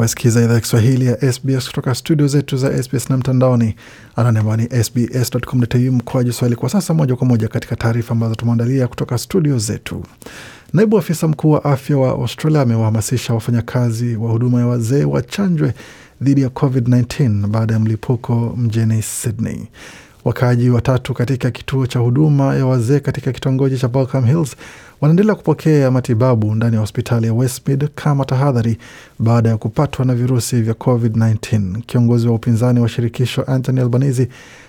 Wasikiza idhaa ya Kiswahili ya SBS kutoka studio zetu za SBS na mtandaoni anwani ambao ni sbs.com.au Swahili. Kwa sasa moja kwa moja katika taarifa ambazo tumeandalia kutoka studio zetu. Naibu afisa mkuu wa afya wa Australia amewahamasisha wafanyakazi wa huduma ya wazee wachanjwe dhidi ya COVID-19 baada ya mlipuko mjini Sydney. Wakaaji watatu katika kituo cha huduma ya wazee katika kitongoji cha Balcombe Hills wanaendelea kupokea matibabu ndani ya hospitali ya Westmead kama tahadhari baada ya kupatwa na virusi vya COVID-19. Kiongozi wa upinzani wa shirikisho Anthony Albanese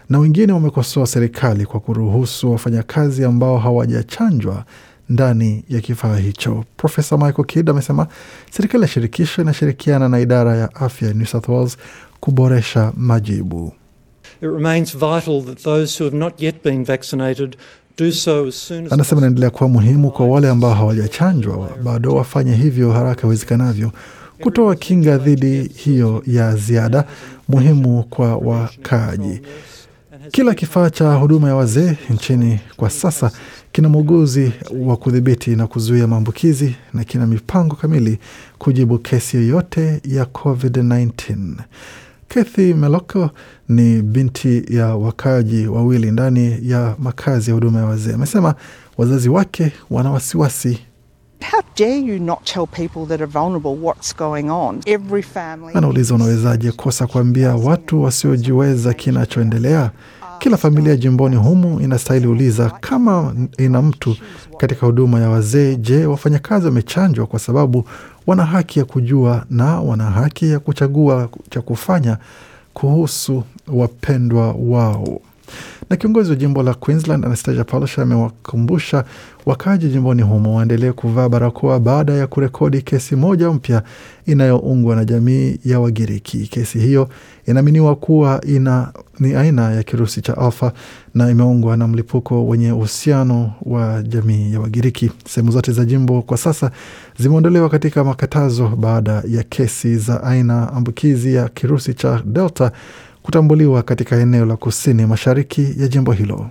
na wengine wamekosoa serikali kwa kuruhusu wafanyakazi ambao hawajachanjwa ndani ya kifaa hicho. Profesa Michael Kidd amesema serikali ya shirikisho inashirikiana na idara ya afya ya New South Wales kuboresha majibu. It remains vital that those who have not yet been vaccinated do so as soon as Anasema inaendelea kuwa muhimu kwa wale ambao hawajachanjwa bado wafanye hivyo haraka iwezekanavyo, kutoa kinga dhidi hiyo ya ziada muhimu kwa wakaaji. Kila kifaa cha huduma ya wazee nchini kwa sasa kina muuguzi wa kudhibiti na kuzuia maambukizi na kina mipango kamili kujibu kesi yoyote ya COVID-19. Kathy Meloko ni binti ya wakaaji wawili ndani ya makazi ya huduma ya wazee. Amesema wazazi wake wana wasiwasi. How dare you not tell people that are vulnerable what's going on? Every family. Anauliza, unawezaje kosa kuambia watu wasiojiweza kinachoendelea? Kila familia jimboni humu inastahili uliza kama ina mtu katika huduma ya wazee. Je, wafanyakazi wamechanjwa? Kwa sababu wana haki ya kujua na wana haki ya kuchagua cha kufanya kuhusu wapendwa wao. Na kiongozi wa jimbo la Queensland Anastasia Palaszczuk amewakumbusha wakaaji jimboni humo waendelee kuvaa barakoa baada ya kurekodi kesi moja mpya inayoungwa na jamii ya Wagiriki. Kesi hiyo inaaminiwa kuwa ina, ni aina ya kirusi cha alfa na imeungwa na mlipuko wenye uhusiano wa jamii ya Wagiriki. Sehemu zote za jimbo kwa sasa zimeondolewa katika makatazo baada ya kesi za aina ambukizi ya kirusi cha Delta kutambuliwa katika eneo la kusini mashariki ya jimbo hilo.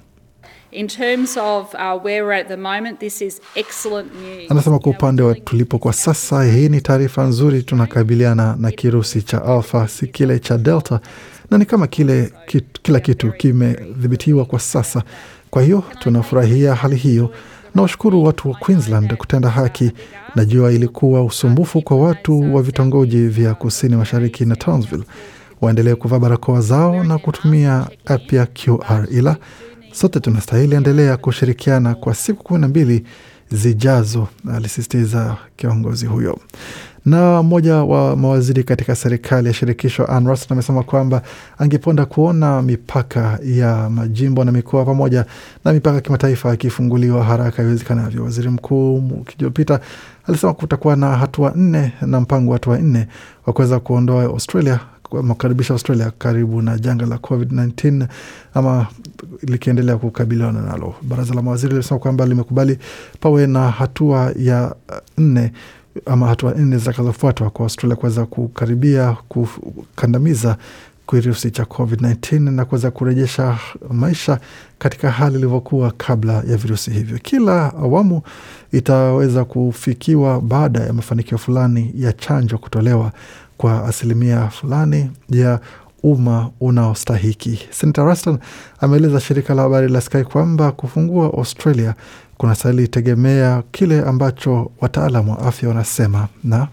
In terms of uh, where we're at the moment, this is excellent news. Anasema kwa upande wa tulipo kwa sasa, hii ni taarifa nzuri. Tunakabiliana na kirusi cha alfa, si kile cha delta, na ni kama kile kit, kila kitu kimedhibitiwa kwa sasa. Kwa hiyo tunafurahia hali hiyo Nawashukuru watu wa Queensland kutenda haki. Najua ilikuwa usumbufu kwa watu wa vitongoji vya kusini mashariki na Townsville waendelee kuvaa barakoa zao na kutumia app ya QR, ila sote tunastahili endelea kushirikiana kwa siku kumi na mbili zijazo, alisisitiza kiongozi huyo. Na mmoja wa mawaziri katika serikali ya shirikisho Ann Ruston amesema kwamba angeponda kuona mipaka ya majimbo na mikoa pamoja na mipaka ya kimataifa ikifunguliwa haraka iwezekanavyo. Waziri mkuu wiki iliyopita alisema kutakuwa na hatua nne na mpango wa hatua nne wa kuweza kuondoa Australia makaribisha Australia karibu na janga la COVID-19 ama likiendelea kukabiliana nalo. Baraza la mawaziri limesema kwamba limekubali pawe na hatua ya nne ama hatua nne zitakazofuatwa kwa Australia kuweza kukaribia kukandamiza kirusi cha COVID-19 na kuweza kurejesha maisha katika hali ilivyokuwa kabla ya virusi hivyo. Kila awamu itaweza kufikiwa baada ya mafanikio fulani ya chanjo kutolewa kwa asilimia fulani ya umma unaostahiki. Senator Ruston ameeleza shirika la habari la Sky kwamba kufungua Australia kunastahili tegemea kile ambacho wataalam wa afya wanasema na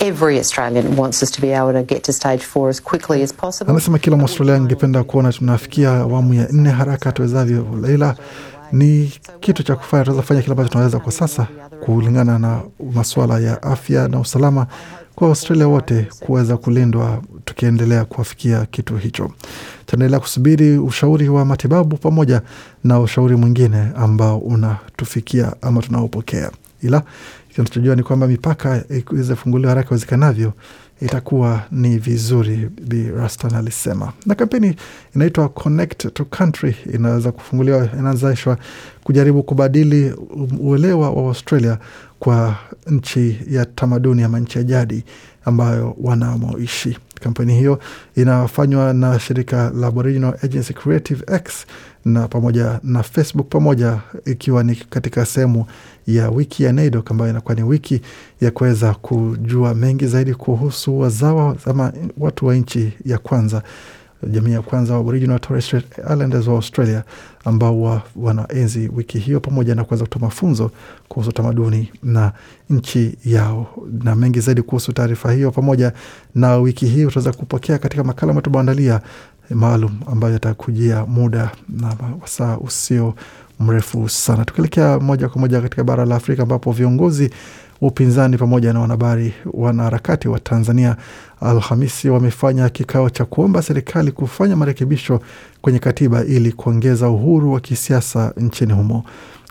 Every Australian wants us to be able to get to stage four as quickly as possible. Anasema kila Mwaustralia angependa kuona tunafikia awamu ya nne haraka tuwezavyo, ila ni kitu cha kufanya. Tunaweza fanya kile ambacho tunaweza kwa sasa kulingana na masuala ya afya na usalama kwa Australia wote kuweza kulindwa, tukiendelea kuwafikia kitu hicho. Tunaendelea kusubiri ushauri wa matibabu pamoja na ushauri mwingine ambao unatufikia ama tunaopokea, ila tunachojua ni kwamba mipaka iweze funguliwa haraka iwezekanavyo itakuwa ni vizuri, Bi Ruston alisema. Na kampeni inaitwa Connect to Country inaweza kufunguliwa, inaanzishwa kujaribu kubadili uelewa wa Australia kwa nchi ya tamaduni ama nchi ya jadi ambayo wanamoishi. Kampeni hiyo inafanywa na shirika la Aboriginal Agency Creative X na pamoja na Facebook pamoja, ikiwa ni katika sehemu ya wiki ya NAIDOC ambayo inakuwa ni wiki ya kuweza kujua mengi zaidi kuhusu wazawa ama watu wa nchi ya kwanza jamii ya kwanza wa Aboriginal Torres Strait Islanders wa Australia ambao wa, wanaenzi wiki hiyo pamoja na kuweza kutoa mafunzo kuhusu tamaduni na nchi yao. Na mengi zaidi kuhusu taarifa hiyo pamoja na wiki hii utaweza kupokea katika makala ambayo tumeandalia maalum ambayo yatakujia muda na wasaa usio mrefu sana. Tukielekea moja kwa moja katika bara la Afrika ambapo viongozi upinzani pamoja na wanahabari wanaharakati wa Tanzania Alhamisi wamefanya kikao cha kuomba serikali kufanya marekebisho kwenye katiba ili kuongeza uhuru wa kisiasa nchini humo.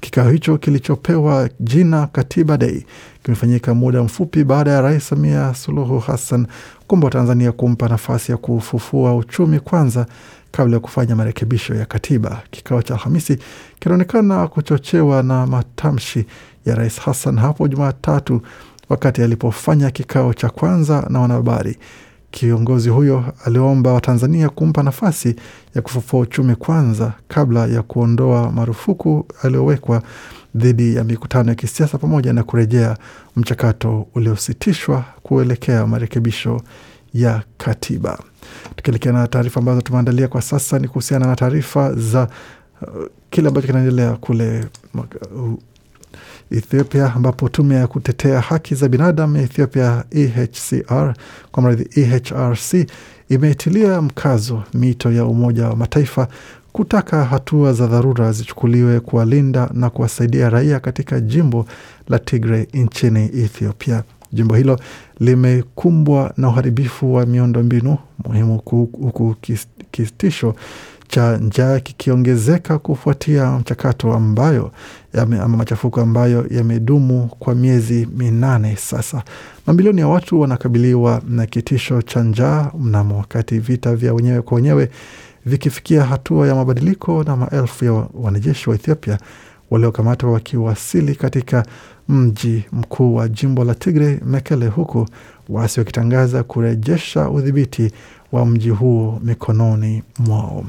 Kikao hicho kilichopewa jina Katiba Day kimefanyika muda mfupi baada ya Rais Samia Suluhu Hassan kuomba Tanzania kumpa nafasi ya kufufua uchumi kwanza kabla ya kufanya marekebisho ya katiba. Kikao cha Alhamisi kinaonekana kuchochewa na matamshi ya Rais Hassan hapo Jumatatu wakati alipofanya kikao cha kwanza na wanahabari. Kiongozi huyo aliomba Watanzania kumpa nafasi ya kufufua uchumi kwanza kabla ya kuondoa marufuku aliyowekwa dhidi ya mikutano ya kisiasa pamoja na kurejea mchakato uliositishwa kuelekea marekebisho ya katiba. Tukielekea na taarifa ambazo tumeandalia kwa sasa ni kuhusiana na taarifa za uh, kile ambacho kinaendelea kule uh, Ethiopia ambapo tume ya kutetea haki za binadamu ya Ethiopia EHCR kwa mradhi EHRC imetilia mkazo mito ya Umoja wa Mataifa kutaka hatua za dharura zichukuliwe kuwalinda na kuwasaidia raia katika jimbo la Tigray nchini Ethiopia. Jimbo hilo limekumbwa na uharibifu wa miundombinu muhimu huku kitisho cha njaa kikiongezeka kufuatia mchakato ambayo ama machafuko ambayo yamedumu kwa miezi minane sasa. Mamilioni ya watu wanakabiliwa na kitisho cha njaa mnamo wakati vita vya wenyewe kwa wenyewe vikifikia hatua ya mabadiliko na maelfu ya wanajeshi wa Ethiopia waliokamatwa wakiwasili katika mji mkuu wa jimbo la Tigray, Mekele, huku waasi wakitangaza kurejesha udhibiti wa mji huo mikononi mwao.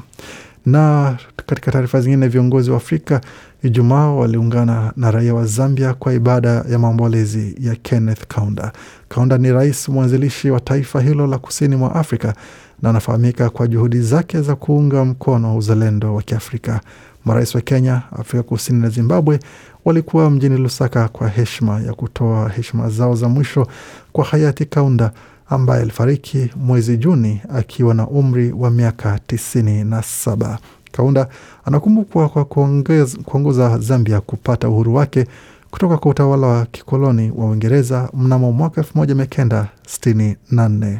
Na katika taarifa zingine, viongozi wa Afrika Ijumaa waliungana na raia wa Zambia kwa ibada ya maombolezi ya Kenneth Kaunda. Kaunda ni rais mwanzilishi wa taifa hilo la kusini mwa Afrika na anafahamika kwa juhudi zake za kuunga mkono uzalendo wa Kiafrika. Marais wa Kenya, Afrika Kusini na Zimbabwe walikuwa mjini Lusaka kwa heshima ya kutoa heshima zao za mwisho kwa hayati Kaunda ambaye alifariki mwezi Juni akiwa na umri wa miaka tisini na saba. Kaunda anakumbukwa kwa kuongoza Zambia kupata uhuru wake kutoka kwa utawala wa kikoloni wa Uingereza mnamo mwaka 1964.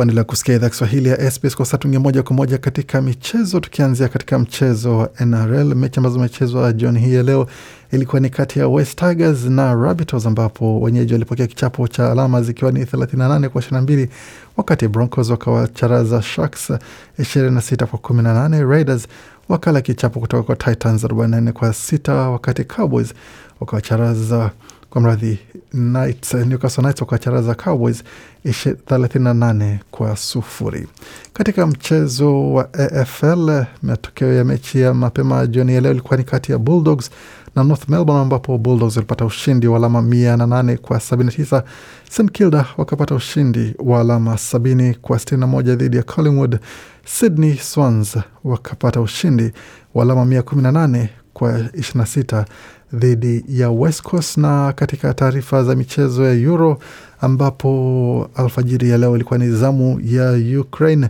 kuendelea kusikia idhaa Kiswahili ya SBS. Kwa sasa tungia moja kwa moja katika michezo, tukianzia katika mchezo wa NRL. Mechi ambazo zimechezwa jioni hii ya leo ilikuwa ni kati ya West Tigers na Rabbitohs ambapo wenyeji walipokea kichapo cha alama zikiwa ni 38 kwa 22, wakati Broncos wakawacharaza Sharks 26 kwa 18. Raiders wakala kichapo kutoka kwa Titans 44 kwa 6, wakati Cowboys wakawacharaza kwa mradhi Knights, Newcastle Knights wakacharaza Cowboys 38 kwa sufuri. Katika mchezo wa AFL, matokeo ya mechi ya mapema jioni ya leo ilikuwa ni kati ya Bulldogs na North Melbourne, ambapo Bulldogs walipata ushindi wa alama mia na nane kwa 79. St Kilda wakapata ushindi wa alama 70 kwa 61 dhidi ya Collingwood. Sydney Swans wakapata ushindi wa alama 118 kwa 26 dhidi ya West Coast. Na katika taarifa za michezo ya Euro, ambapo alfajiri ya leo ilikuwa ni zamu ya Ukraine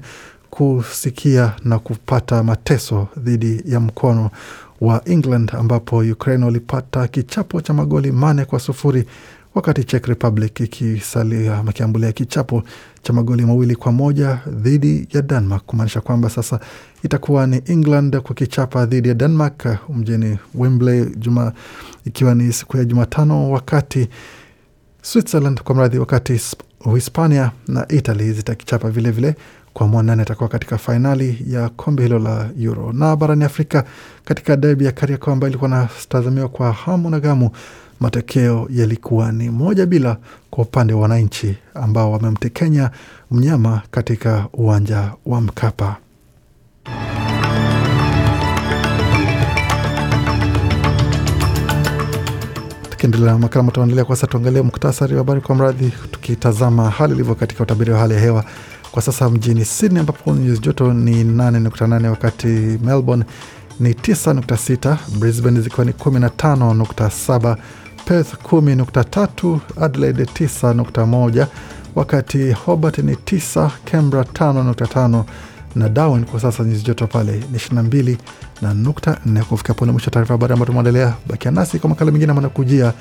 kusikia na kupata mateso dhidi ya mkono wa England, ambapo Ukraine walipata kichapo cha magoli mane kwa sufuri wakati Czech Republic ikisalia makiambulia kichapo cha magoli mawili kwa moja dhidi ya Denmark, kumaanisha kwamba sasa itakuwa ni England kukichapa dhidi ya Denmark mjini Wembley juma, ikiwa ni siku ya Jumatano, wakati Switzerland kwa mradhi, wakati Uhispania na Italy zitakichapa vilevile kwa mwanane atakuwa katika fainali ya kombe hilo la Euro. Na barani Afrika, katika derby ya Kariakoo ambayo ilikuwa natazamiwa kwa hamu na gamu, matokeo yalikuwa ni moja bila kwa upande wa wananchi ambao wamemtekenya mnyama katika uwanja wa Mkapa. Tukiendelea na makala matuendelea kwa sasa, tuangalie muktasari wa habari kwa mradhi, tukitazama hali ilivyo katika utabiri wa hali ya hewa kwa sasa mjini Sydney ambapo nyuzi joto ni 8.8, wakati Melbourne ni 9.6, Brisbane zikiwa ni 15.7, Perth 10.3, Adelaide 9.1, wakati Hobart ni 9, Canberra 5.5 na Darwin kwa sasa nyuzi joto pale ni 22 na nukta nne. Kufika pone mwisho taarifa habari ambayo tumeendelea. Bakia nasi kwa makala mengine manakujia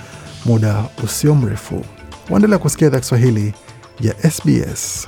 muda usio mrefu. Waendelea kusikia idhaa Kiswahili ya SBS.